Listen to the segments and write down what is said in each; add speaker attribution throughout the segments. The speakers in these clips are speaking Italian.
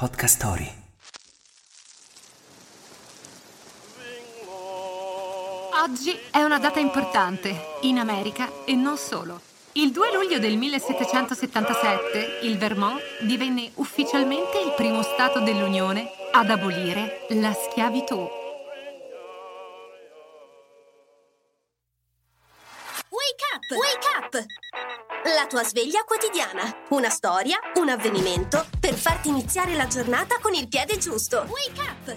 Speaker 1: Podcast Story.
Speaker 2: Oggi è una data importante, in America e non solo. Il 2 luglio del 1777 il Vermont divenne ufficialmente il primo Stato dell'Unione ad abolire la schiavitù.
Speaker 3: Wake up! Wake up! La tua sveglia quotidiana. Una storia, un avvenimento per farti iniziare la giornata con il piede giusto. Wake up!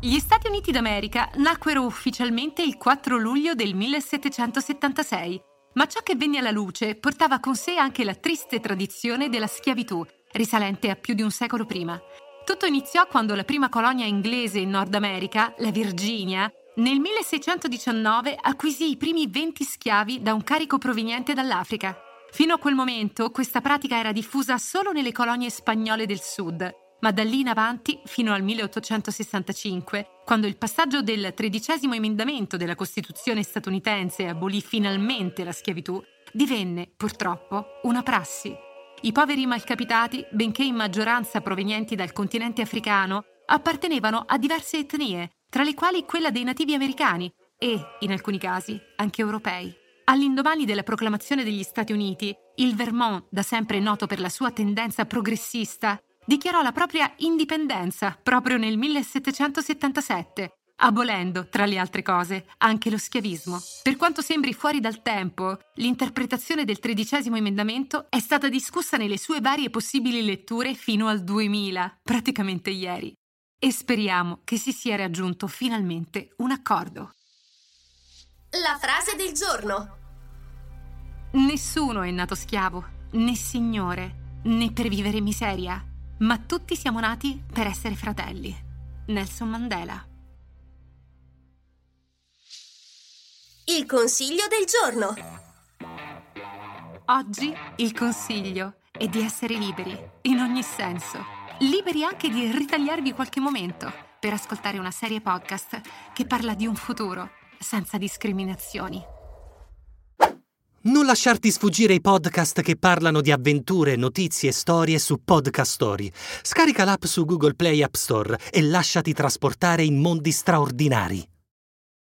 Speaker 2: Gli Stati Uniti d'America nacquero ufficialmente il 4 luglio del 1776, ma ciò che venne alla luce portava con sé anche la triste tradizione della schiavitù, risalente a più di un secolo prima. Tutto iniziò quando la prima colonia inglese in Nord America, la Virginia, nel 1619 acquisì i primi 20 schiavi da un carico proveniente dall'Africa. Fino a quel momento questa pratica era diffusa solo nelle colonie spagnole del sud, ma da lì in avanti, fino al 1865, quando il passaggio del tredicesimo emendamento della Costituzione statunitense abolì finalmente la schiavitù, divenne, purtroppo, una prassi. I poveri malcapitati, benché in maggioranza provenienti dal continente africano, appartenevano a diverse etnie, tra le quali quella dei nativi americani e, in alcuni casi, anche europei. All'indomani della proclamazione degli Stati Uniti, il Vermont, da sempre noto per la sua tendenza progressista, dichiarò la propria indipendenza proprio nel 1777, abolendo, tra le altre cose, anche lo schiavismo. Per quanto sembri fuori dal tempo, l'interpretazione del tredicesimo emendamento è stata discussa nelle sue varie possibili letture fino al 2000, praticamente ieri. E speriamo che si sia raggiunto finalmente un accordo.
Speaker 3: La frase del giorno.
Speaker 2: Nessuno è nato schiavo, né signore, né per vivere miseria, ma tutti siamo nati per essere fratelli. Nelson Mandela.
Speaker 3: Il consiglio del giorno.
Speaker 2: Oggi il consiglio è di essere liberi, in ogni senso. Liberi anche di ritagliarvi qualche momento per ascoltare una serie podcast che parla di un futuro senza discriminazioni.
Speaker 1: Non lasciarti sfuggire i podcast che parlano di avventure, notizie e storie su Podcast Story. Scarica l'app su Google Play App Store e lasciati trasportare in mondi straordinari.